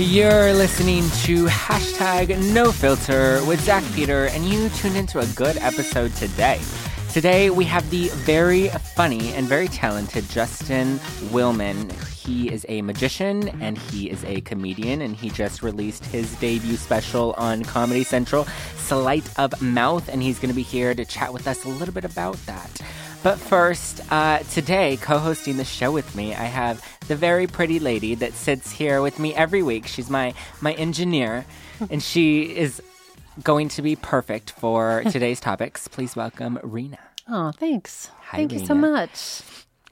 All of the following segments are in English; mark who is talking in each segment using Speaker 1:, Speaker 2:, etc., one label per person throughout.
Speaker 1: You're listening to hashtag no filter with Zach Peter, and you tuned into a good episode today. Today we have the very funny and very talented Justin Willman. He is a magician and he is a comedian, and he just released his debut special on Comedy Central, Sleight of Mouth, and he's going to be here to chat with us a little bit about that. But first, uh, today, co hosting the show with me, I have the very pretty lady that sits here with me every week. She's my, my engineer, and she is going to be perfect for today's topics. Please welcome Rena.
Speaker 2: Oh, thanks.
Speaker 1: Hi,
Speaker 2: Thank you so much.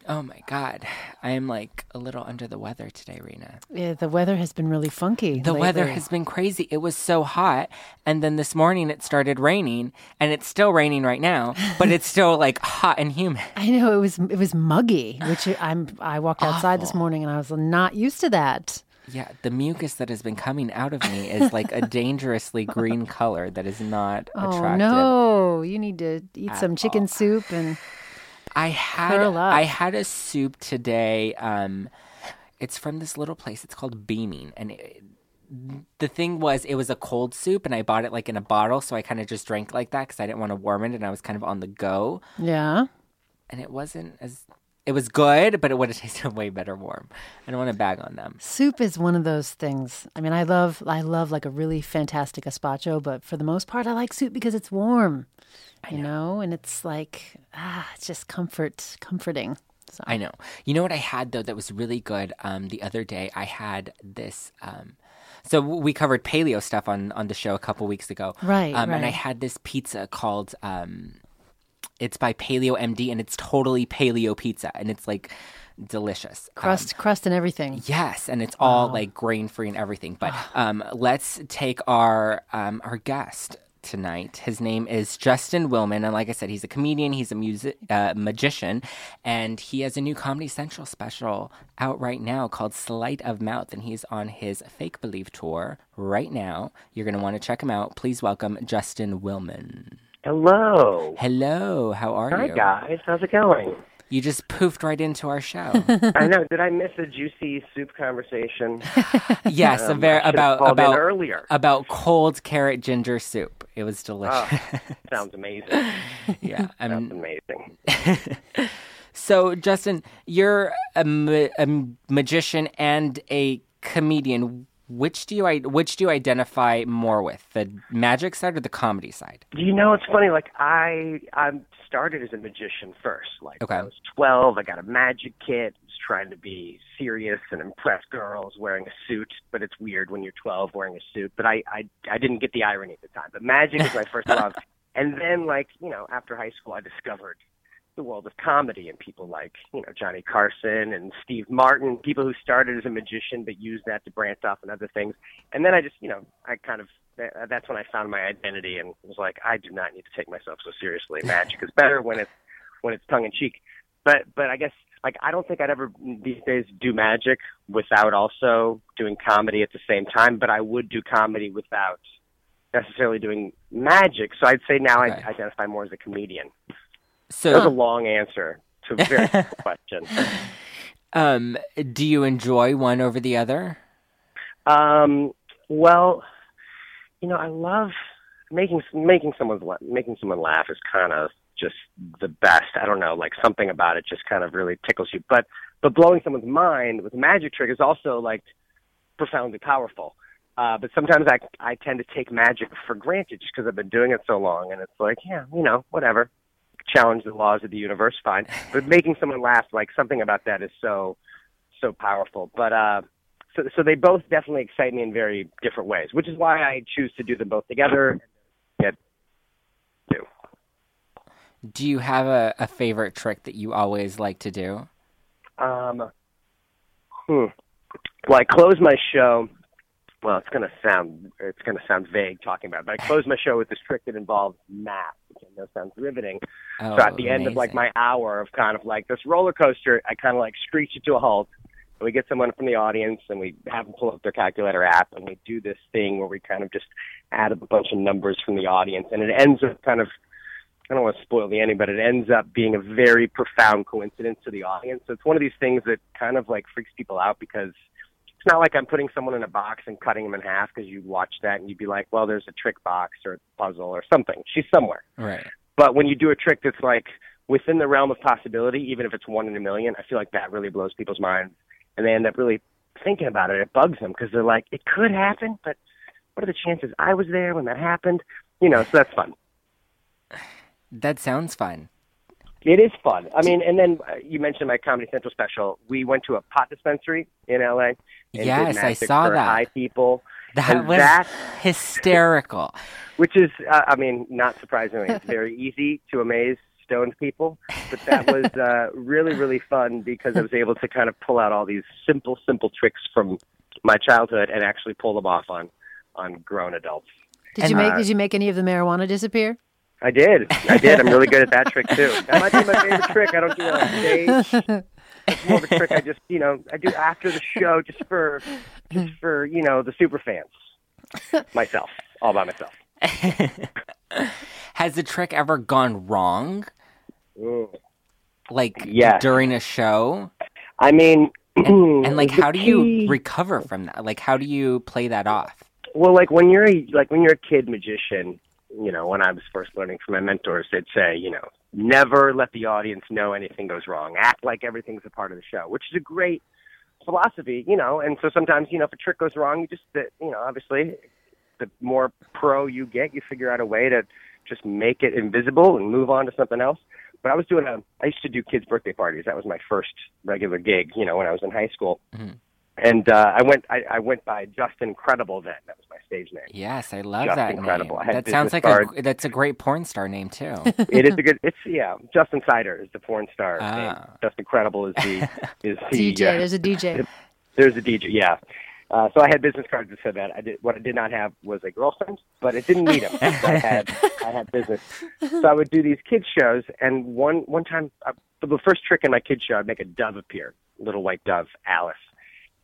Speaker 1: Oh my God. I am like a little under the weather today, Rena.
Speaker 2: Yeah, the weather has been really funky.
Speaker 1: The weather has been crazy. It was so hot. And then this morning it started raining, and it's still raining right now, but it's still like hot and humid.
Speaker 2: I know it was it was muggy, which I'm. I walked outside this morning and I was not used to that.
Speaker 1: Yeah, the mucus that has been coming out of me is like a dangerously green color that is not
Speaker 2: Oh
Speaker 1: attractive.
Speaker 2: no! You need to eat some chicken soup and
Speaker 1: I had. I had a soup today. Um, it's from this little place. It's called Beaming, and it, the thing was, it was a cold soup, and I bought it like in a bottle, so I kind of just drank like that because I didn't want to warm it, and I was kind of on the go,
Speaker 2: yeah.
Speaker 1: and it wasn't as. It was good, but it would have tasted way better warm. I don't want to bag on them.
Speaker 2: Soup is one of those things. I mean, I love I love like a really fantastic gazpacho, but for the most part, I like soup because it's warm. You know, and it's like ah, it's just comfort, comforting. So
Speaker 1: I know. You know what I had though that was really good um, the other day? I had this. Um, so we covered paleo stuff on on the show a couple weeks ago,
Speaker 2: Right,
Speaker 1: Um, And I had this pizza called. Um, it's by Paleo MD, and it's totally paleo pizza, and it's like delicious. Um,
Speaker 2: crust, crust, and everything.
Speaker 1: Yes, and it's all like grain free and everything. But um, let's take our um, our guest tonight. His name is Justin Willman, and like I said, he's a comedian. He's a music uh, magician, and he has a new Comedy Central special out right now called Sleight of Mouth, and he's on his Fake Believe tour right now. You're gonna want to check him out. Please welcome Justin Willman.
Speaker 3: Hello.
Speaker 1: Hello, how are
Speaker 3: Hi,
Speaker 1: you?
Speaker 3: Hi guys. How's it going?
Speaker 1: You just poofed right into our show.
Speaker 3: I know. Did I miss a juicy soup conversation?
Speaker 1: yes,
Speaker 3: Um,
Speaker 1: very
Speaker 3: I should've
Speaker 1: about about
Speaker 3: earlier.
Speaker 1: about cold carrot ginger soup. It was ah, delicious.
Speaker 3: Oh, sounds amazing.
Speaker 1: yeah,
Speaker 3: Sounds
Speaker 1: I'm,
Speaker 3: amazing.
Speaker 1: so Justin, you're a, ma- a magician and a comedian. Which do you which do you identify more with, the magic side or the comedy side?
Speaker 3: Do you know? It's funny. Like I, I started as a magician first. Like
Speaker 1: Okay.
Speaker 3: when I was twelve, I got a magic kit. Trying to be serious and impress girls wearing a suit, but it's weird when you're twelve wearing a suit. But I, I, I didn't get the irony at the time. But magic was my first love. And then, like you know, after high school, I discovered the world of comedy and people like you know Johnny Carson and Steve Martin, people who started as a magician but used that to branch off and other things. And then I just you know I kind of that- that's when I found my identity and was like I do not need to take myself so seriously. Magic is better when it's when it's tongue in cheek. But but I guess like I don't think I'd ever these days do magic without also doing comedy at the same time. But I would do comedy without necessarily doing magic. So I'd say now
Speaker 1: Okay.
Speaker 3: I identify more as a comedian. So That was a long answer to a very simple question.
Speaker 1: um, do you enjoy one over the other?
Speaker 3: Um, well, you know, I love making making someone making someone laugh is kind of just the best. I don't know, like something about it just kind of really tickles you. But but blowing someone's mind with a magic trick is also like profoundly powerful. Uh, but sometimes I I tend to take magic for granted just because I've been doing it so long, and it's like, yeah, you know, whatever. Challenge the laws of the universe, fine. But making someone laugh, like something about that is so so powerful. But uh, so so they both definitely excite me in very different ways, which is why I choose to do them both together. Get do.
Speaker 1: Do you have a, a favorite trick that you always like to do?
Speaker 3: Um, hmm. Well, I close my show. Well, it's gonna sound it's gonna sound vague talking about, it, but I close my show with this trick that involves math, which I know sounds riveting.
Speaker 1: Oh,
Speaker 3: so at the end of like my hour of kind of like this roller coaster, I kind of like screech it to a halt. And we get someone from the audience and we have them pull up their calculator app and we do this thing where we kind of just add up a bunch of numbers from the audience and it ends up kind of I don't want to spoil the ending, but it ends up being a very profound coincidence to the audience. So it's one of these things that kind of like freaks people out because it's not like I'm putting someone in a box and cutting them in half because you'd watch that and you'd be like, well, there's a trick box or a puzzle or something. She's somewhere.
Speaker 1: Right.
Speaker 3: But when you do a trick that's like within the realm of possibility, even if it's one in a million, I feel like that really blows people's minds, and they end up really thinking about it. It bugs them because they're like, it could happen, but what are the chances I was there when that happened? You know, so that's fun.
Speaker 1: That sounds fun.
Speaker 3: It is fun. I mean, and then uh, you mentioned my Comedy Central special. We went to a pot dispensary in LA. And
Speaker 1: Yes,
Speaker 3: did
Speaker 1: I saw
Speaker 3: for
Speaker 1: that.
Speaker 3: High people,
Speaker 1: That
Speaker 3: And
Speaker 1: was
Speaker 3: that-
Speaker 1: hysterical.
Speaker 3: which is, uh, I mean, not surprisingly, it's very easy to amaze stoned people. But that was uh, really, really fun because I was able to kind of pull out all these simple, simple tricks from my childhood and actually pull them off on on grown adults.
Speaker 2: Did you make
Speaker 3: uh,
Speaker 2: Did you make any of the marijuana disappear?
Speaker 3: I did. I did. I'm really good at that trick too. That might be my favorite trick. I don't do it on stage. It's more of a trick I just, you know, I do after the show just for, just for, you know, the super fans. Myself, all by myself.
Speaker 1: Has the trick ever gone wrong?
Speaker 3: Ooh.
Speaker 1: Like
Speaker 3: Yes.
Speaker 1: during a show?
Speaker 3: I mean,
Speaker 1: And like how do you recover from that? Like how do you play that off?
Speaker 3: Well, like when you're a, like when you're a kid magician, you know, when I was first learning from my mentors, they'd say, you know, never let the audience know anything goes wrong. Act like everything's a part of the show, which is a great philosophy, you know. And so sometimes, you know, if a trick goes wrong, you just, you know, obviously, the more pro you get, you figure out a way to just make it invisible and move on to something else. But I was doing a, I used to do kids' birthday parties. That was my first regular gig, you know, when I was in high school.
Speaker 1: Mhm.
Speaker 3: And uh, I went, I, I went by Justin Credible then. That was my stage name.
Speaker 1: Yes, I love
Speaker 3: Just
Speaker 1: that
Speaker 3: incredible.
Speaker 1: Name.
Speaker 3: had
Speaker 1: That sounds like
Speaker 3: cards.
Speaker 1: a that's a great porn star name too.
Speaker 3: it is a good. It's yeah. Justin Sider is the porn star.
Speaker 1: Ah.
Speaker 3: name. Justin Credible is the is the
Speaker 2: DJ.
Speaker 3: uh,
Speaker 2: There's a DJ.
Speaker 3: there's a DJ. Yeah. Uh, so I had business cards that said that. I did. What I did not have was a girlfriend, but it didn't need them. I had I had business. So I would do these kids shows, and one one time, uh, the first trick in my kids show, I'd make a dove appear, little white dove, Alice.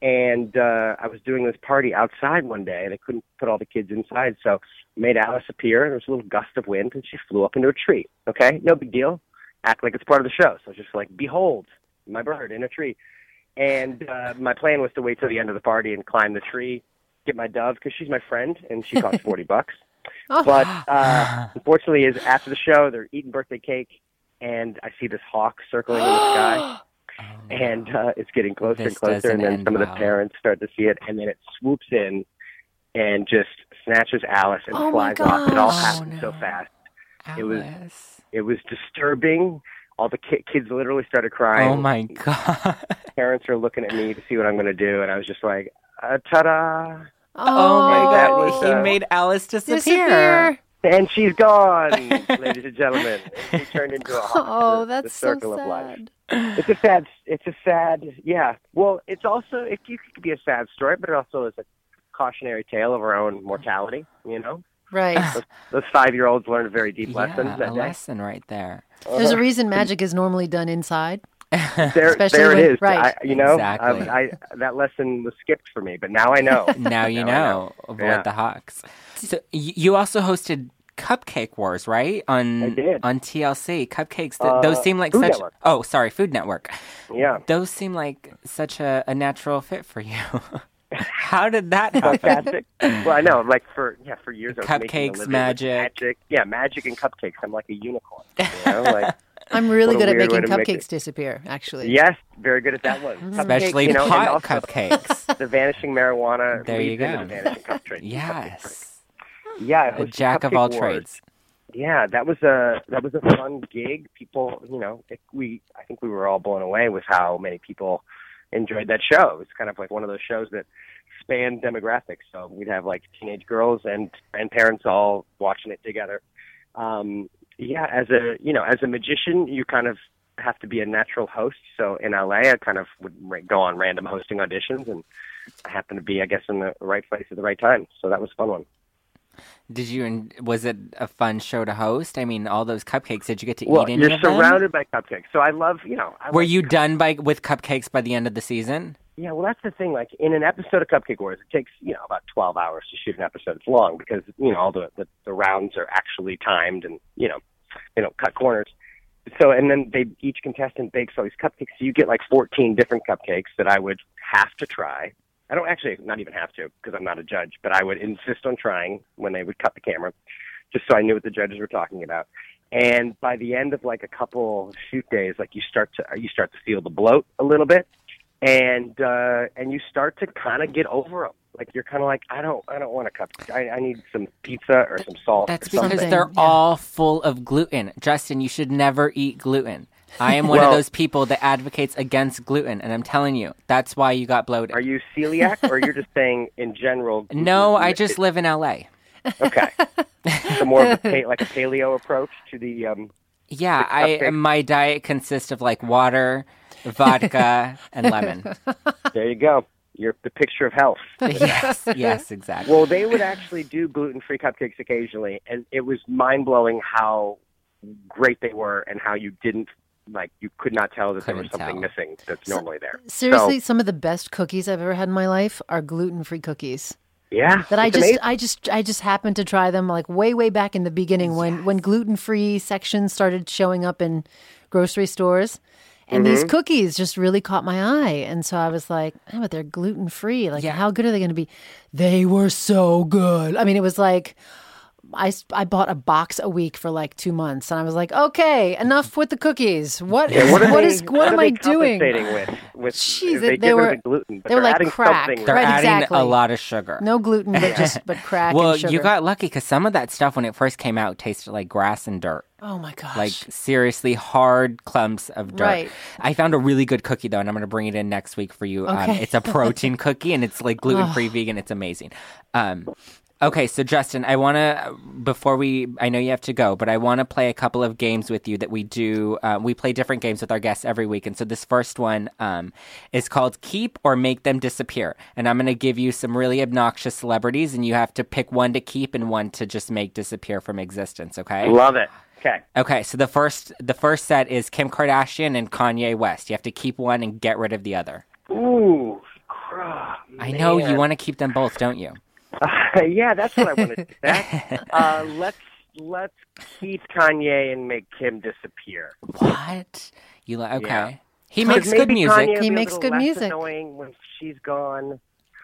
Speaker 3: And uh, I was doing this party outside one day, and I couldn't put all the kids inside, so I made Alice appear. And there was a little gust of wind, and she flew up into a tree. Okay, no big deal. Act like it's part of the show. So just like, behold, my bird in a tree. And uh, my plan was to wait till the end of the party and climb the tree, get my dove because she's my friend and she costs forty bucks.
Speaker 2: Oh.
Speaker 3: But uh, unfortunately, is after the show they're eating birthday cake, and I see this hawk circling in the sky, and uh, it's getting closer
Speaker 1: This
Speaker 3: and closer. And then
Speaker 1: end
Speaker 3: some of the parents start to see it, and then it swoops in and just snatches Alice and
Speaker 2: Oh,
Speaker 3: flies off. It all happened
Speaker 1: Oh,
Speaker 3: so
Speaker 1: no.
Speaker 3: fast. It was- It was disturbing. All the ki- kids literally started crying
Speaker 1: Oh my god.
Speaker 3: parents are looking at me to see what I'm going to do, and I was just like, uh, ta-da!
Speaker 1: Oh my god.
Speaker 3: was,
Speaker 1: he
Speaker 3: uh,
Speaker 1: made Alice disappear.
Speaker 2: Disappear.
Speaker 3: And she's gone, ladies and gentlemen. And she turned into a hawk.
Speaker 2: Oh,
Speaker 3: the,
Speaker 2: that's
Speaker 3: the
Speaker 2: so
Speaker 3: circle of life.
Speaker 2: Sad.
Speaker 3: It's a sad. It's a sad. Yeah. Well, it's also it, it could be a sad story, but it also is a cautionary tale of our own mortality. You know,
Speaker 2: Right.
Speaker 3: those five-year-olds learned a very deep
Speaker 1: Yeah,
Speaker 3: lesson
Speaker 1: a
Speaker 3: day.
Speaker 1: lesson right there.
Speaker 2: There's a reason magic is normally done inside.
Speaker 3: There,
Speaker 2: especially
Speaker 3: there it
Speaker 2: when-
Speaker 3: is.
Speaker 2: right.
Speaker 3: I, you know,
Speaker 1: Exactly.
Speaker 3: I, I, that lesson was skipped for me, but now I know.
Speaker 1: Now you
Speaker 3: Now
Speaker 1: know.
Speaker 3: know.
Speaker 1: Avoid
Speaker 3: Yeah.
Speaker 1: the hawks. So you also hosted Cupcake Wars, right? On
Speaker 3: I did.
Speaker 1: on TLC. Cupcakes. Th- those
Speaker 3: Uh,
Speaker 1: seem like
Speaker 3: Food
Speaker 1: such.
Speaker 3: Network.
Speaker 1: Oh, sorry, Food Network.
Speaker 3: Yeah.
Speaker 1: Those seem like such a, a natural fit for you. How did that happen?
Speaker 3: Fantastic. well, I know. Like for yeah, for years I was making a
Speaker 1: Cupcakes, magic.
Speaker 3: magic. Yeah, magic and cupcakes. I'm like a unicorn. You know, like
Speaker 2: I'm really good at making
Speaker 3: to make
Speaker 2: cupcakes disappear, actually.
Speaker 3: yes, very good at that one.
Speaker 2: Mm-hmm.
Speaker 3: Cupcakes,
Speaker 1: Especially
Speaker 3: you know, and
Speaker 1: pot
Speaker 3: also
Speaker 1: cupcakes.
Speaker 3: The vanishing marijuana.
Speaker 1: There you go.
Speaker 3: The vanishing cup trade.
Speaker 1: yes.
Speaker 3: Yeah,
Speaker 1: A jack of all trades.
Speaker 3: Yeah, that was a that was a fun gig. People, you know, it, we I think we were all blown away with how many people enjoyed that show. It was kind of like one of those shows that spanned demographics. So we'd have like teenage girls and and parents all watching it together. Um, yeah, as a you know, as a magician, you kind of have to be a natural host. So in LA, I kind of would go on random hosting auditions, and I happened to be, I guess, in the right place at the right time. So that was a fun one.
Speaker 1: Did you? Was it a fun show to host? I mean, all those cupcakes. Did you get to
Speaker 3: Well,
Speaker 1: eat any
Speaker 3: you're surrounded by cupcakes, so I love you know. I
Speaker 1: Were you done by with cupcakes by the end of the season?
Speaker 3: Yeah, well, that's the thing. Like in an episode of Cupcake Wars, it takes you know about twelve hours to shoot an episode. It's long because you know all the the, the rounds are actually timed and you know they don't cut corners. So and then they each contestant bakes all these cupcakes. So you get like fourteen different cupcakes that I would have to try I don't actually not even have to because I'm not a judge, but I would insist on trying when they would cut the camera, just so I knew what the judges were talking about. And by the end of like a couple shoot days, like you start to you start to feel the bloat a little bit, and uh, and you start to kind of get over them. Like you're kind of like I don't I don't want a cup. I, I need some pizza or some salt.
Speaker 1: That's
Speaker 3: or
Speaker 1: because
Speaker 3: something.
Speaker 1: they're
Speaker 2: yeah.
Speaker 1: all full of gluten. Justin, you should never eat gluten. I am one of those people that advocates against gluten, and I'm telling you, that's why you got bloated.
Speaker 3: Are you celiac, or you're just saying in general?
Speaker 1: no, I just live in LA.
Speaker 3: okay. so more of a like a paleo approach to the um,
Speaker 1: Yeah,
Speaker 3: The
Speaker 1: I my diet consists of like water, vodka, and lemon.
Speaker 3: There you go. You're the picture of health.
Speaker 1: yes, yes, exactly.
Speaker 3: Well, they would actually do gluten-free cupcakes occasionally, and it was mind-blowing how great they were and how you didn't like you could not tell that there was something
Speaker 1: tell.
Speaker 3: missing that's normally there.
Speaker 2: Seriously,
Speaker 3: So,
Speaker 2: some of the best cookies I've ever had in my life are gluten-free cookies.
Speaker 3: yeah.
Speaker 2: That I just
Speaker 3: amazing.
Speaker 2: I just I just happened to try them like way way back in the beginning when when gluten-free sections started showing up in grocery stores. And
Speaker 3: Mm-hmm.
Speaker 2: these cookies just really caught my eye. And so I was like, oh, but they're gluten free. Like,
Speaker 1: Yeah.
Speaker 2: how good are they going to be? They were so good. I mean, it was like, I, s- I bought a box a week for like two months. And I was like, okay, enough with the cookies. What is,
Speaker 3: what, are
Speaker 2: what
Speaker 3: they,
Speaker 2: is, what,
Speaker 3: what
Speaker 2: am
Speaker 3: are
Speaker 2: I doing?
Speaker 3: compensating with? With
Speaker 2: Jeez,
Speaker 3: they,
Speaker 2: they were-
Speaker 3: the gluten,
Speaker 2: they were
Speaker 3: they're
Speaker 2: like
Speaker 3: adding
Speaker 2: crack.
Speaker 3: something.
Speaker 1: They're
Speaker 2: Right,
Speaker 1: adding
Speaker 2: exactly.
Speaker 1: a lot of sugar.
Speaker 2: No gluten, but just, but crack
Speaker 1: well,
Speaker 2: and sugar.
Speaker 1: you got lucky because some of that stuff when it first came out tasted like grass and dirt.
Speaker 2: oh my gosh.
Speaker 1: Like seriously hard clumps of dirt.
Speaker 2: Right.
Speaker 1: I found a really good cookie though, and I'm going to bring it in next week for you. Um,
Speaker 2: Okay.
Speaker 1: it's a protein cookie, and it's like gluten free, vegan. It's amazing. Um, okay, so Justin, I want to before we, I know you have to go, but I want to play a couple of games with you that we do. Uh, we play different games with our guests every week, and so this first one um, is called Keep or Make Them Disappear, and I'm going to give you some really obnoxious celebrities, and you have to pick one to keep and one to just make disappear from existence. Okay.
Speaker 3: Love it. Okay.
Speaker 1: Okay, so the first the first set is Kim Kardashian and Kanye West. You have to keep one and get rid of the other.
Speaker 3: Ooh, crap.
Speaker 1: I know you want to keep them both, don't you?
Speaker 3: Uh, yeah, that's what I wanted to say. uh, let's let's keep Kanye and make Kim disappear.
Speaker 1: What? You like okay.
Speaker 3: Yeah.
Speaker 1: He makes good music.
Speaker 3: Kanye
Speaker 2: He makes good music.
Speaker 3: Annoying when she's gone.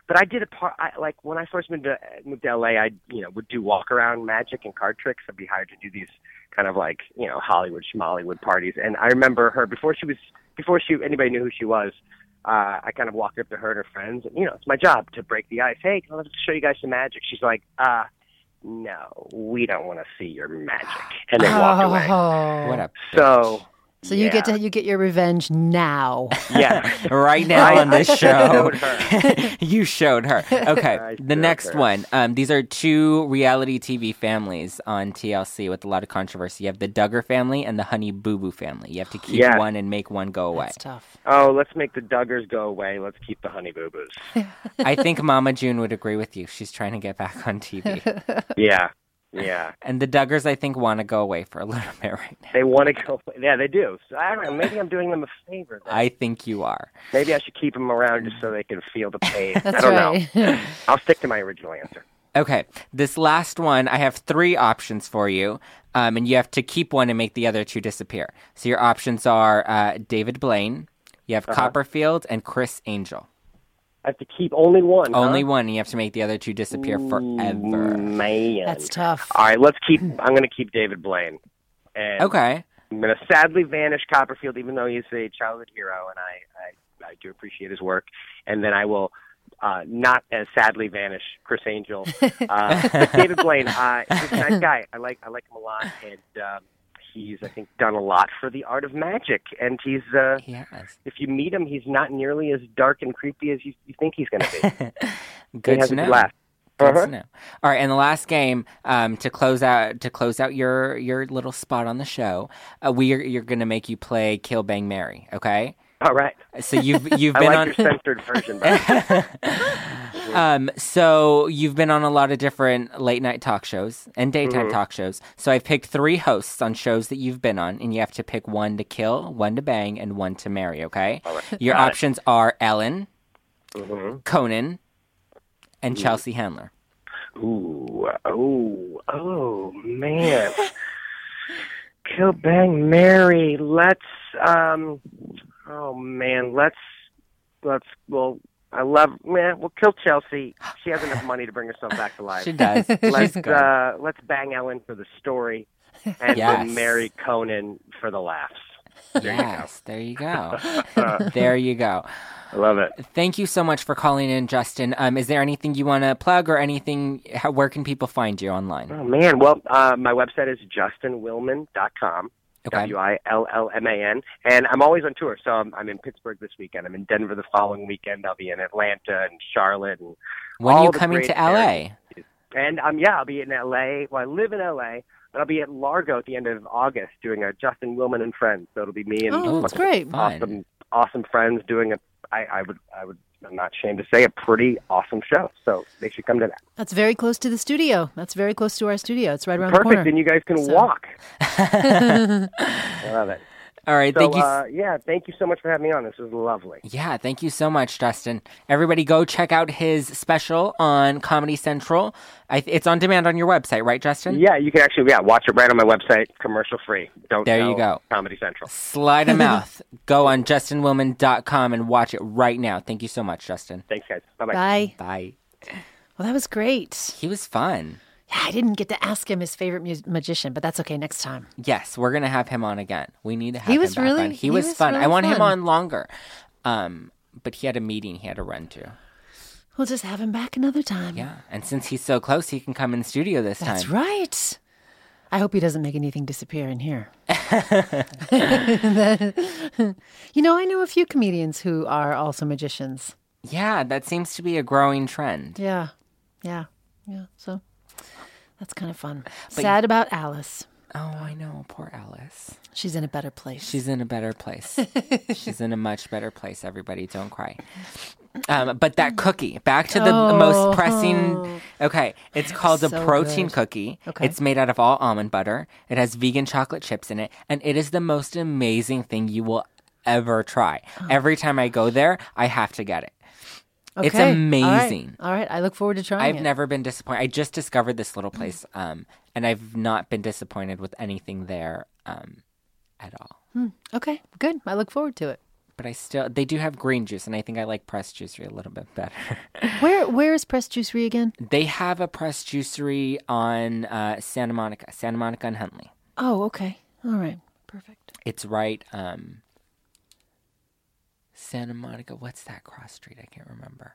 Speaker 3: But I did a part. I, like when I first moved to moved to LA, I you know would do walk around magic and card tricks. I'd be hired to do these kind of like you know Hollywood schmollywood parties. And I remember her before she was before she anybody knew who she was. Uh, I kind of walked up to her and her friends, and you know it's my job to break the ice. Hey, can I show you guys some magic? She's like, uh, no, we don't want to see your magic, and then walked away.
Speaker 2: Oh.
Speaker 1: What up?
Speaker 3: So
Speaker 2: So you get to you get your revenge now.
Speaker 3: yeah.
Speaker 1: Right now
Speaker 3: I-
Speaker 1: on this
Speaker 3: I
Speaker 1: show,
Speaker 3: showed her.
Speaker 1: you showed her. Okay,
Speaker 3: I
Speaker 1: the next
Speaker 3: her.
Speaker 1: one. Um, these are two reality TV families on TLC with a lot of controversy. You have the Duggar family and the Honey Boo Boo family. You have to keep
Speaker 3: Yes.
Speaker 1: one and make one go away.
Speaker 2: That's tough.
Speaker 3: Oh, let's make the Duggars go away. Let's keep the Honey Boo Boos.
Speaker 1: I think Mama June would agree with you. She's trying to get back on TV.
Speaker 3: Yeah, yeah.
Speaker 1: And the Duggars, I think, want to go away for a little bit right now.
Speaker 3: They want to go. Yeah, they do. So I don't know. Maybe I'm doing them a favor. Then.
Speaker 1: I think you are.
Speaker 3: Maybe I should keep them around just so they can feel the pain. I don't
Speaker 2: right.
Speaker 3: know. I'll stick to my original answer.
Speaker 1: Okay, this last one, I have three options for you, um, and you have to keep one and make the other two disappear. So your options are uh, David Blaine, you have Copperfield, and Criss Angel.
Speaker 3: I have to keep only one. huh?
Speaker 1: Only one, and you have to make the other two disappear forever.
Speaker 3: Man,
Speaker 2: That's tough.
Speaker 3: All right, let's keep. I'm going to keep David Blaine. And
Speaker 1: Okay.
Speaker 3: I'm going to sadly vanish Copperfield, even though he's a childhood hero, and I, I, I do appreciate his work. And then I will uh, not as sadly vanish Criss Angel. Uh, but David Blaine, uh, he's a nice guy. I like I like him a lot, and um, he's I think done a lot for the art of magic. And he's uh,
Speaker 1: He
Speaker 3: if you meet him, he's not nearly as dark and creepy as you, you think he's going to be.
Speaker 1: Good to know.
Speaker 3: good laugh.
Speaker 1: Good
Speaker 3: Uh-huh.
Speaker 1: to know. All right, and the last game um, to close out to close out your your little spot on the show, uh, we are you're going to make you play Kill Bang Marry. Okay.
Speaker 3: All right.
Speaker 1: So you've you've been
Speaker 3: like
Speaker 1: on.
Speaker 3: censored version.
Speaker 1: Um, so you've been on a lot of different late night talk shows and daytime
Speaker 3: Mm-hmm.
Speaker 1: talk shows. So I've picked three hosts on shows that you've been on, and you have to pick one to kill, one to bang, and one to marry. Okay. Your
Speaker 3: Got it.
Speaker 1: options are Ellen,
Speaker 3: Mhm.
Speaker 1: Conan, and Chelsea Handler.
Speaker 3: Ooh, oh, oh, man. Kill Bang marry. Let's um oh man, let's let's well I love. Man, we'll kill Chelsea. She has enough money to bring herself back to life.
Speaker 1: She does.
Speaker 3: let's uh, let's bang Ellen for the story, and
Speaker 1: Yes.
Speaker 3: we'll marry Conan for the laughs. There
Speaker 1: yes, there you go. there you go.
Speaker 3: I love it.
Speaker 1: Thank you so much for calling in, Justin. Um, is there anything you want to plug or anything? How, where can people find you online?
Speaker 3: Oh man, well, uh, my website is justinwillman.com.
Speaker 1: Okay.
Speaker 3: W I L L M A N, and I'm always on tour. So I'm, I'm in Pittsburgh this weekend. I'm in Denver the following weekend. I'll be in Atlanta and Charlotte and
Speaker 1: When are you coming to LA?
Speaker 3: areas. And um, yeah, I'll be in LA. Well, I live in LA, but I'll be at Largo at the end of August doing a Justin Willman and Friends. So it'll be me and
Speaker 2: Oh, that's great.
Speaker 3: Awesome, awesome friends doing a. I, I would, I would, I'm not ashamed to say, a pretty awesome show. So they should come to that.
Speaker 2: That's very close to the studio. That's very close to our studio. It's right around
Speaker 3: Perfect,
Speaker 2: the corner.
Speaker 3: then you guys can
Speaker 2: So-
Speaker 3: walk. I love it.
Speaker 1: All right.
Speaker 3: So
Speaker 1: thank you.
Speaker 3: uh, yeah, thank you so much for having me on. This was lovely.
Speaker 1: Yeah, thank you so much, Justin. Everybody, go check out his special on Comedy Central. I, it's on demand on your website, right, Justin?
Speaker 3: Yeah, you can actually yeah watch it right on my website, commercial free. Don't
Speaker 1: There you go.
Speaker 3: Comedy Central.
Speaker 1: Slide a mouth. go on justinwillman.com and watch it right now. Thank you so much, Justin.
Speaker 3: Thanks, guys. Bye bye.
Speaker 2: Bye.
Speaker 1: Bye.
Speaker 2: Well, that was great.
Speaker 1: He was fun.
Speaker 2: Yeah, I didn't get to ask him his favorite mu- magician, but that's okay next time.
Speaker 1: Yes, we're gonna have him on again. We need to have
Speaker 2: He
Speaker 1: him
Speaker 2: was
Speaker 1: back
Speaker 2: really-
Speaker 1: on. He,
Speaker 2: he
Speaker 1: was,
Speaker 2: was
Speaker 1: fun. I
Speaker 2: really
Speaker 1: want him on longer. Um, but he had a meeting he had to run to.
Speaker 2: We'll just have him back another time.
Speaker 1: Yeah, and since he's so close, he can come in the studio this
Speaker 2: That's
Speaker 1: time.
Speaker 2: That's right. I hope he doesn't make anything disappear in here. you know, I know a few comedians who are also magicians.
Speaker 1: Yeah, that seems to be a growing trend.
Speaker 2: Yeah. Yeah. Yeah. So that's kind of fun. Sad about Alice.
Speaker 1: Oh, I know, poor Alice.
Speaker 2: She's in a better place.
Speaker 1: She's in a better place. She's in a much better place. Everybody, don't cry. Um, but that cookie, back to the most pressing. Okay, it's called a
Speaker 2: Oh.
Speaker 1: Protein
Speaker 2: good.
Speaker 1: cookie.
Speaker 2: Okay.
Speaker 1: It's made out of all almond butter. It has vegan chocolate chips in it, and it is the most amazing thing you will ever try. Every time I go there, I have to get it. It's amazing.
Speaker 2: All right. All right. I look forward to trying it.
Speaker 1: I've
Speaker 2: it.
Speaker 1: never been disappointed. I just discovered this little place, um, and I've not been disappointed with anything there um, at all.
Speaker 2: Okay. Good. I look forward to it.
Speaker 1: But I still, they do have green juice, and I think I like pressed juicery a little bit better.
Speaker 2: Where Where is Press Juicery again?
Speaker 1: they have a pressed juicery on uh, Santa Monica, Santa Monica and Huntley.
Speaker 2: Oh, okay. All right. Perfect.
Speaker 1: It's right, um, Santa Monica. What's that cross street? I can't remember.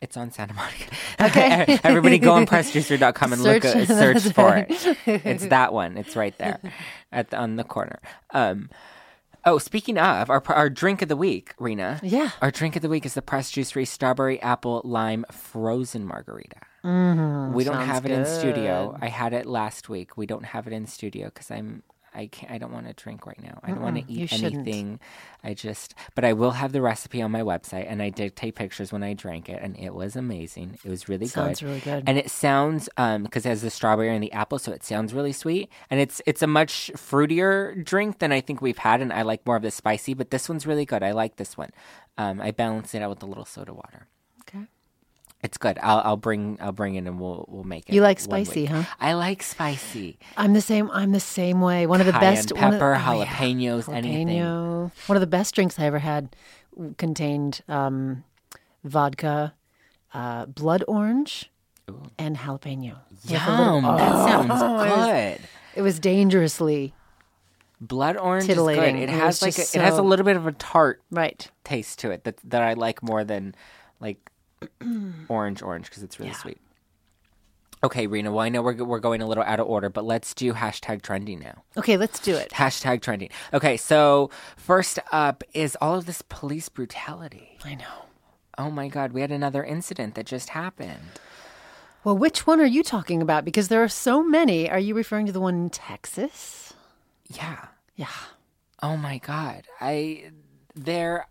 Speaker 1: It's on Santa Monica.
Speaker 2: Okay.
Speaker 1: Everybody go on pressjuicer.com and look
Speaker 2: Search.
Speaker 1: search for
Speaker 2: right.
Speaker 1: it. It's that one. It's right there at the, on the corner. Um, oh, speaking of our our drink of the week, Rena.
Speaker 2: Yeah.
Speaker 1: Our drink of the week is the Pressed Juicery Strawberry Apple Lime Frozen Margarita. Mm, we don't
Speaker 2: sounds
Speaker 1: have it in studio. I had it last week. We don't have it in studio because I'm. I can't. I don't want to drink right now. I don't want to eat
Speaker 2: shouldn't.
Speaker 1: anything. I just. But I will have the recipe on my website, and I did take pictures when I drank it, and it was amazing. It was really
Speaker 2: Sounds
Speaker 1: good.
Speaker 2: Sounds really good.
Speaker 1: And it sounds um because it has the strawberry and the apple, so it sounds really sweet. And it's it's a much fruitier drink than I think we've had, and I like more of the spicy. But this one's really good. I like this one. Um, I balanced it out with a little soda water. It's good. I'll I'll bring I'll bring it and we'll we'll make it.
Speaker 2: You like spicy, huh?
Speaker 1: I like spicy.
Speaker 2: I'm the same. I'm the same way. One of the
Speaker 1: Cayenne
Speaker 2: best. one of-
Speaker 1: pepper,
Speaker 2: oh, yeah.
Speaker 1: jalapenos, anything.
Speaker 2: Jalapeno. One of the best drinks I ever had contained um, vodka, uh, blood orange, and jalapeno. A little-
Speaker 1: Yum! that sounds
Speaker 2: Oh, it was-
Speaker 1: good.
Speaker 2: It was dangerously
Speaker 1: Blood orange good.
Speaker 2: Titillating.
Speaker 1: It
Speaker 2: It
Speaker 1: has like a,
Speaker 2: just
Speaker 1: it has a little bit of a tart
Speaker 2: right.
Speaker 1: taste to it that that I like more than like orange orange because it's really
Speaker 2: Yeah.
Speaker 1: sweet. Okay, Rena. Well, I know we're we're going a little out of order, but let's do hashtag trending now.
Speaker 2: Okay, let's do it.
Speaker 1: Hashtag trending. Okay, so first up is all of this police brutality.
Speaker 2: I know.
Speaker 1: Oh my God, we had another incident that just happened.
Speaker 2: Well, which one are you talking about? Because there are so many. Are you referring to the one in Texas?
Speaker 1: Yeah.
Speaker 2: Yeah.
Speaker 1: Oh my god. I there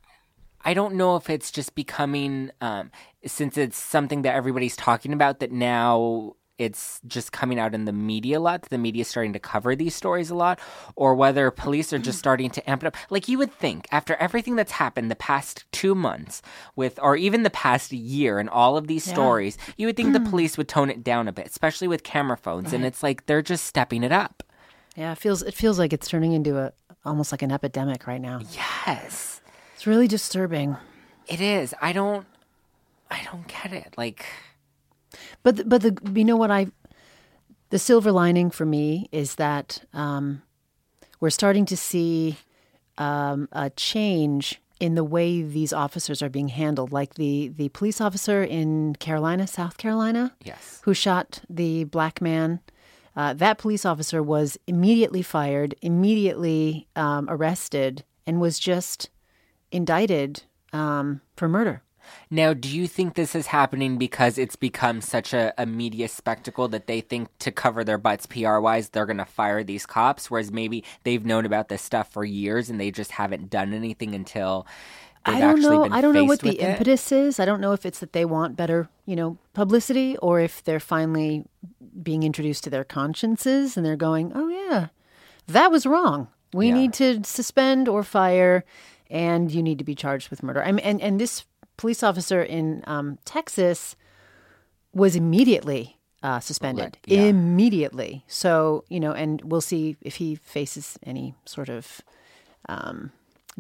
Speaker 1: I don't know if it's just becoming um since it's something that everybody's talking about that now it's just coming out in the media a lot, that the media's starting to cover these stories a lot, or whether police are just starting to amp it up. Like you would think, after everything that's happened the past two months with, or even the past year and all of these stories, you would think the police would tone it down a bit, especially with camera phones. And it's like they're just stepping it up.
Speaker 2: Yeah, it feels it feels like it's turning into a almost like an epidemic right now.
Speaker 1: Yes.
Speaker 2: It's really disturbing.
Speaker 1: It is. I don't. I don't get it. Like,
Speaker 2: But the, but the you know what I the silver lining for me is that um, we're starting to see um, a change in the way these officers are being handled. Like the the police officer in Carolina, South Carolina,
Speaker 1: yes.
Speaker 2: who shot the black man. Uh, that police officer was immediately fired, immediately um, arrested, and was just indicted um, for murder.
Speaker 1: Now, do you think this is happening because it's become such a, a media spectacle that they think to cover their butts PR wise, they're going to fire these cops? Whereas maybe they've known about this stuff for years and they just haven't done anything until they've
Speaker 2: I don't
Speaker 1: actually
Speaker 2: know. I don't know what the
Speaker 1: it?
Speaker 2: impetus is. I don't know if it's that they want better, you know, publicity, or if they're finally being introduced to their consciences and they're going, "Oh yeah, that was wrong. We
Speaker 1: Yeah.
Speaker 2: need to suspend or fire, and you need to be charged with murder." I mean, and and this police officer in um, Texas was immediately uh, suspended
Speaker 1: Let- yeah.
Speaker 2: immediately. So you know, and we'll see if he faces any sort of um,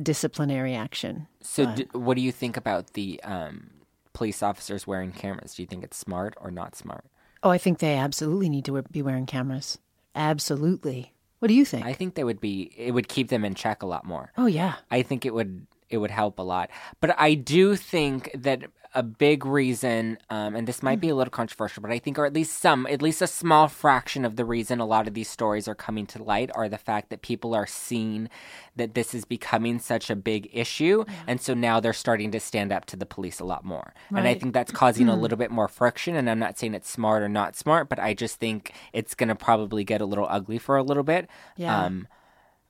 Speaker 2: disciplinary action.
Speaker 1: So, d- what do you think about the um, police officers wearing cameras? Do you think it's smart or not smart?
Speaker 2: Oh, I think they absolutely need to be wearing cameras. Absolutely. What do you think?
Speaker 1: I think they would be. It would keep them in check a lot more.
Speaker 2: oh yeah.
Speaker 1: I think it would it would help a lot. But I do think that a big reason, um, and this might be a little controversial, but I think, or at least some, at least a small fraction of the reason a lot of these stories are coming to light are the fact that people are seeing that this is becoming such a big issue, and so now they're starting to stand up to the police a lot more. And I think that's causing a little bit more friction. And I'm not saying it's smart or not smart, but I just think it's going to probably get a little ugly for a little bit.
Speaker 2: Yeah.
Speaker 1: Um,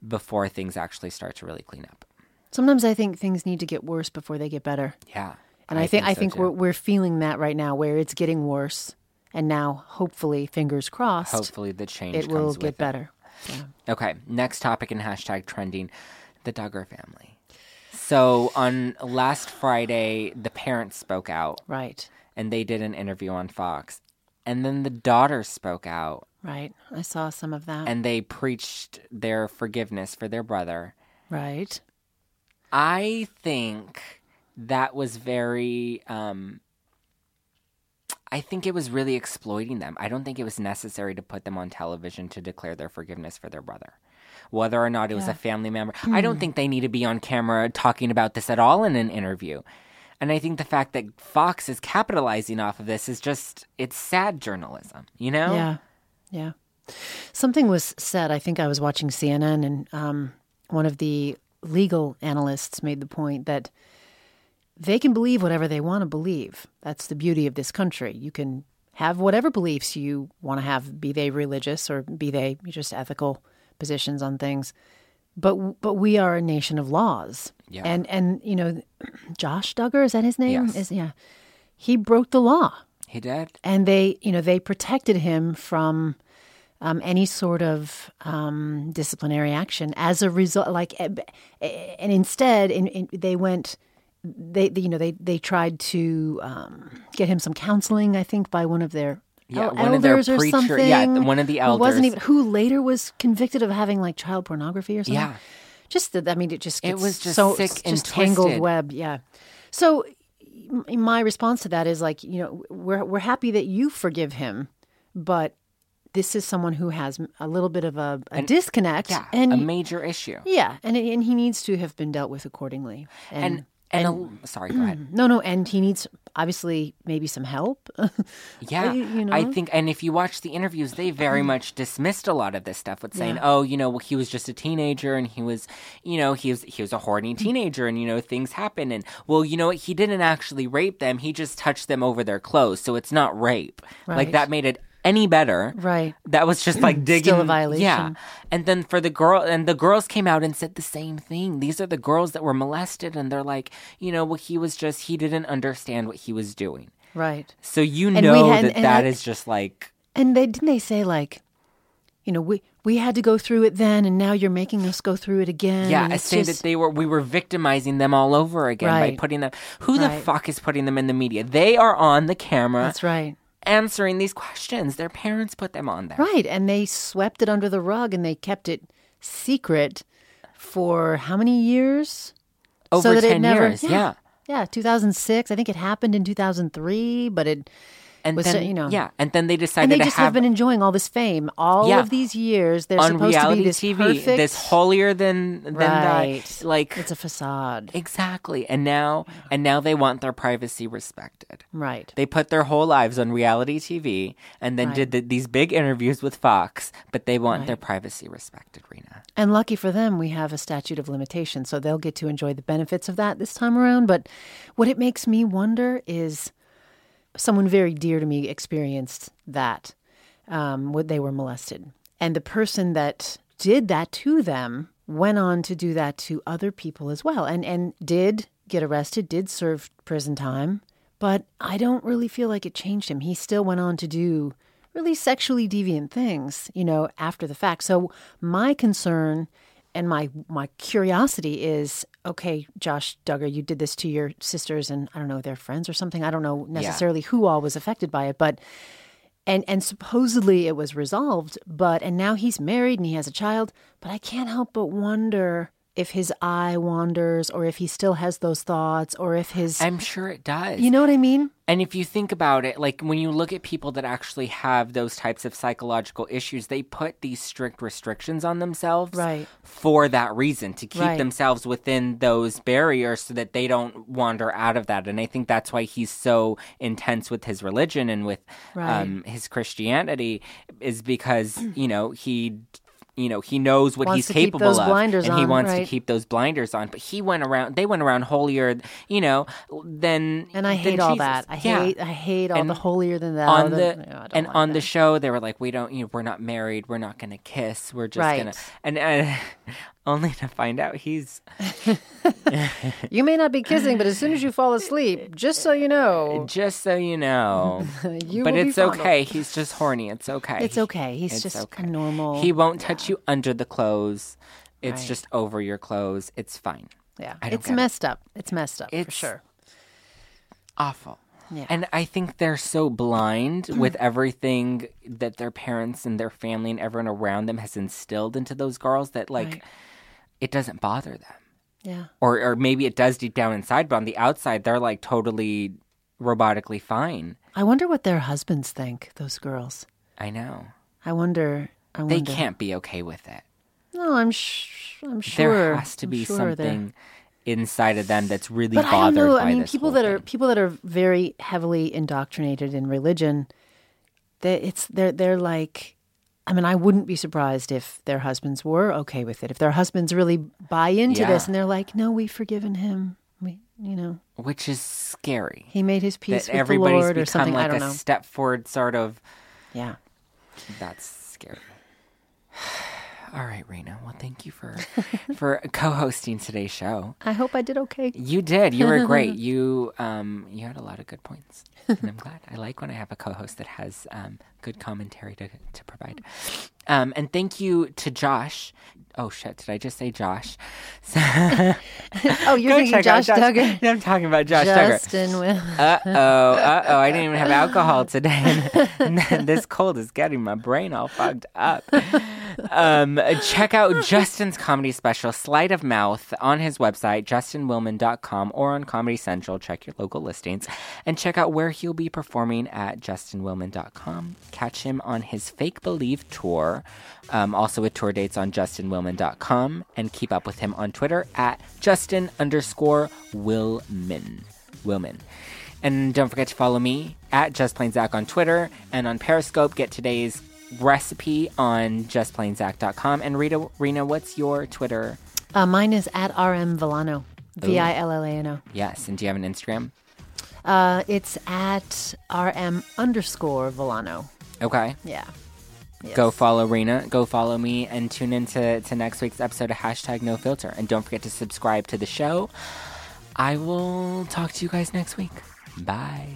Speaker 1: before things actually start to really clean up.
Speaker 2: Sometimes I think things need to get worse before they get better.
Speaker 1: Yeah.
Speaker 2: And I, think, I
Speaker 1: so,
Speaker 2: think
Speaker 1: too.
Speaker 2: we're we're feeling that right now where it's getting worse and now hopefully fingers crossed
Speaker 1: hopefully the change
Speaker 2: it will get
Speaker 1: with it.
Speaker 2: better.
Speaker 1: Okay, next topic in hashtag trending, the Duggar family. So on last Friday, the parents spoke out
Speaker 2: Right.
Speaker 1: and they did an interview on Fox, and then the daughter spoke out
Speaker 2: Right. I saw some of that.
Speaker 1: and they preached their forgiveness for their brother.
Speaker 2: right.
Speaker 1: I think that was very um I think it was really exploiting them. I don't think it was necessary to put them on television to declare their forgiveness for their brother. Whether or not it was a family member. I don't think they need to be on camera talking about this at all in an interview. And I think the fact that Fox is capitalizing off of this is just it's sad journalism, you know?
Speaker 2: Yeah. Yeah. Something was said. I think I was watching CNN, and um, one of the legal analysts made the point that they can believe whatever they want to believe. That's the beauty of this country. You can have whatever beliefs you want to have, be they religious or be they just ethical positions on things. But but we are a nation of laws.
Speaker 1: Yeah.
Speaker 2: And and you know, Josh Duggar is that his name?
Speaker 1: Yes.
Speaker 2: Is yeah. He broke the law
Speaker 1: He did.
Speaker 2: and they you know they protected him from um, any sort of um, disciplinary action as a result like eh, eh, and instead in, in, they went they, they you know they they tried to um, get him some counseling i think by one of their
Speaker 1: Yeah,
Speaker 2: el-
Speaker 1: one of their
Speaker 2: elders or
Speaker 1: preacher-
Speaker 2: something
Speaker 1: yeah, one of the
Speaker 2: who wasn't
Speaker 1: elders.
Speaker 2: even who later was convicted of having like child pornography or something
Speaker 1: Yeah.
Speaker 2: just that i mean it just
Speaker 1: It was just
Speaker 2: so
Speaker 1: sick and
Speaker 2: just tangled
Speaker 1: twisted.
Speaker 2: web yeah so my response to that is like you know we're we're happy that you forgive him but this is someone who has a little bit of a, a disconnect
Speaker 1: Yeah.
Speaker 2: and
Speaker 1: a major issue.
Speaker 2: yeah and and he needs to have been dealt with accordingly
Speaker 1: And and, a, sorry, go ahead. Mm-hmm.
Speaker 2: no no and he needs obviously maybe some help.
Speaker 1: Yeah,
Speaker 2: you- you
Speaker 1: I think, and if you watch the interviews, they very mm-hmm. much dismissed a lot of this stuff with saying, "Oh, you know, well, he was just a teenager, and he was, you know, he was he was a horny mm-hmm. teenager, and you know, things happen, and well, you know, what, he didn't actually rape them; he just touched them over their clothes, so it's not rape. Like that made it any better,
Speaker 2: right
Speaker 1: That was just like digging.
Speaker 2: Still a violation.
Speaker 1: Yeah. And then for the girl, and the girls came out and said the same thing. These are the girls that were molested, and they're like, you know, well, he was just, he didn't understand what he was doing.
Speaker 2: right
Speaker 1: So you
Speaker 2: we
Speaker 1: know
Speaker 2: had-
Speaker 1: that
Speaker 2: and
Speaker 1: that
Speaker 2: I-
Speaker 1: is just like,
Speaker 2: and they didn't they say like you know we we had to go through it then and now you're making us go through it again
Speaker 1: yeah, I say
Speaker 2: just-
Speaker 1: that they were, we were victimizing them all over again by
Speaker 2: Right.
Speaker 1: putting them. Who the fuck is putting them in the media? They are on the camera
Speaker 2: that's right
Speaker 1: answering these questions. Their parents put them on there.
Speaker 2: Right. And they swept it under the rug and they kept it secret for how many years?
Speaker 1: Over
Speaker 2: it
Speaker 1: 10
Speaker 2: never-
Speaker 1: years.
Speaker 2: yeah.
Speaker 1: Yeah.
Speaker 2: Yeah, 2006. I think it happened in 2003, but it
Speaker 1: And
Speaker 2: Was
Speaker 1: then,
Speaker 2: you know-
Speaker 1: yeah, and then they decided
Speaker 2: and they just
Speaker 1: have,
Speaker 2: have been enjoying all this fame all
Speaker 1: Yeah.
Speaker 2: of these years. They're
Speaker 1: on
Speaker 2: supposed to be this
Speaker 1: TV,
Speaker 2: perfect,
Speaker 1: this holier than than
Speaker 2: right?
Speaker 1: that, like
Speaker 2: it's a facade,
Speaker 1: exactly. And now, and now they want their privacy respected.
Speaker 2: right?
Speaker 1: They put their whole lives on reality TV and then
Speaker 2: Right.
Speaker 1: did the, these big interviews with Fox, but they want their privacy respected, Rena.
Speaker 2: And lucky for them, we have a statute of limitations, so they'll get to enjoy the benefits of that this time around. But what it makes me wonder is someone very dear to me experienced that um, they were molested. And the person that did that to them went on to do that to other people as well and, and did get arrested, did serve prison time. But I don't really feel like it changed him. He still went on to do really sexually deviant things, you know, after the fact. So my concern and my my curiosity is okay, Josh Duggar, you did this to your sisters and I don't know, their friends or something. I don't know necessarily who all was affected by it, but and and supposedly it was resolved, but and now he's married and he has a child, but I can't help but wonder if his eye wanders or if he still has those thoughts or if his
Speaker 1: I'm sure it does.
Speaker 2: you know what I mean?
Speaker 1: And if you think about it, like when you look at people that actually have those types of psychological issues, they put these strict restrictions on themselves
Speaker 2: Right.
Speaker 1: for that reason to keep
Speaker 2: Right.
Speaker 1: themselves within those barriers so that they don't wander out of that. And I think that's why he's so intense with his religion and with
Speaker 2: Right.
Speaker 1: um, his Christianity is because, you know, he. You know he knows what
Speaker 2: Wants
Speaker 1: he's
Speaker 2: to keep
Speaker 1: capable
Speaker 2: those
Speaker 1: of, and he
Speaker 2: on,
Speaker 1: wants to keep those blinders on. But he went around; they went around holier, you know, than
Speaker 2: And I hate all
Speaker 1: Jesus.
Speaker 2: that. I
Speaker 1: Yeah
Speaker 2: hate I hate all
Speaker 1: And
Speaker 2: the holier than that
Speaker 1: on
Speaker 2: the,
Speaker 1: the
Speaker 2: no,
Speaker 1: and
Speaker 2: like
Speaker 1: on the show they were like we don't you know we're not married we're not gonna kiss we're just
Speaker 2: Right.
Speaker 1: gonna and uh, only to find out he's
Speaker 2: You may not be kissing, but as soon as you fall asleep, just so you know,
Speaker 1: just so you know
Speaker 2: you
Speaker 1: but it's okay he's just horny it's okay
Speaker 2: It's okay. He's
Speaker 1: It's
Speaker 2: just
Speaker 1: okay.
Speaker 2: normal.
Speaker 1: he won't touch you under the clothes it's
Speaker 2: Right.
Speaker 1: just over your clothes it's fine
Speaker 2: yeah, it's
Speaker 1: get it.
Speaker 2: messed up. It's messed up for
Speaker 1: It's-
Speaker 2: sure.
Speaker 1: awful
Speaker 2: Yeah.
Speaker 1: And I think they're so blind with everything that their parents and their family and everyone around them has instilled into those girls that like
Speaker 2: Right.
Speaker 1: It doesn't bother them.
Speaker 2: Yeah.
Speaker 1: or or maybe it does deep down inside, but on the outside they're like totally robotically fine.
Speaker 2: I wonder what their husbands think. Those girls.
Speaker 1: I know
Speaker 2: I wonder. I
Speaker 1: they can't be okay with it.
Speaker 2: No, I'm. Sh- I'm sure.
Speaker 1: there has to
Speaker 2: I'm
Speaker 1: be
Speaker 2: sure they're-
Speaker 1: something inside of them that's really
Speaker 2: But I don't know. I mean, people that are
Speaker 1: thing.
Speaker 2: people that are very heavily indoctrinated in religion. They, it's they're they're like. I mean, I wouldn't be surprised if their husbands were okay with it. If their husbands really buy into
Speaker 1: Yeah.
Speaker 2: this and they're like, "No, we've forgiven him. We, you know,
Speaker 1: which is scary.
Speaker 2: he made his peace
Speaker 1: that
Speaker 2: with the Lord or something."
Speaker 1: like
Speaker 2: I don't
Speaker 1: a
Speaker 2: know.
Speaker 1: step forward sort of
Speaker 2: Yeah.
Speaker 1: That's scary. All right, Rena. Well, thank you for for co-hosting today's show.
Speaker 2: I hope I did okay.
Speaker 1: You did. You were great. You um you had a lot of good points, and I'm glad. I like when I have a co-host that has um good commentary to to provide. Um, and thank you to Josh. Oh shit! Did I just say Josh?
Speaker 2: Oh, you're thinking
Speaker 1: out
Speaker 2: Josh Duggar.
Speaker 1: I'm talking about Josh Duggar.
Speaker 2: Justin will.
Speaker 1: Uh oh, uh oh! I didn't even have alcohol today, and this cold is getting my brain all fogged up. Um, check out Justin's comedy special, Sleight of Mouth, on his website, justinwillman.com, or on Comedy Central. Check your local listings, and check out where he'll be performing at justinwillman.com. Catch him on his Fake Believe tour, um, also with tour dates on justinwillman.com, and keep up with him on Twitter at Justin underscore Willman. Willman. And don't forget to follow me at Just Plain Zach on Twitter and on Periscope. Get today's recipe on justplainzach.com. And Rita, Rena, what's your Twitter?
Speaker 2: Uh, mine is at RM Villano. V I L L A N O.
Speaker 1: Yes. And do you have an Instagram?
Speaker 2: Uh, it's at RM underscore Villano.
Speaker 1: Okay.
Speaker 2: Yeah. Yes.
Speaker 1: Go follow Rena. Go follow me and tune in to, to next week's episode of Hashtag No Filter. And don't forget to subscribe to the show. I will talk to you guys next week. Bye.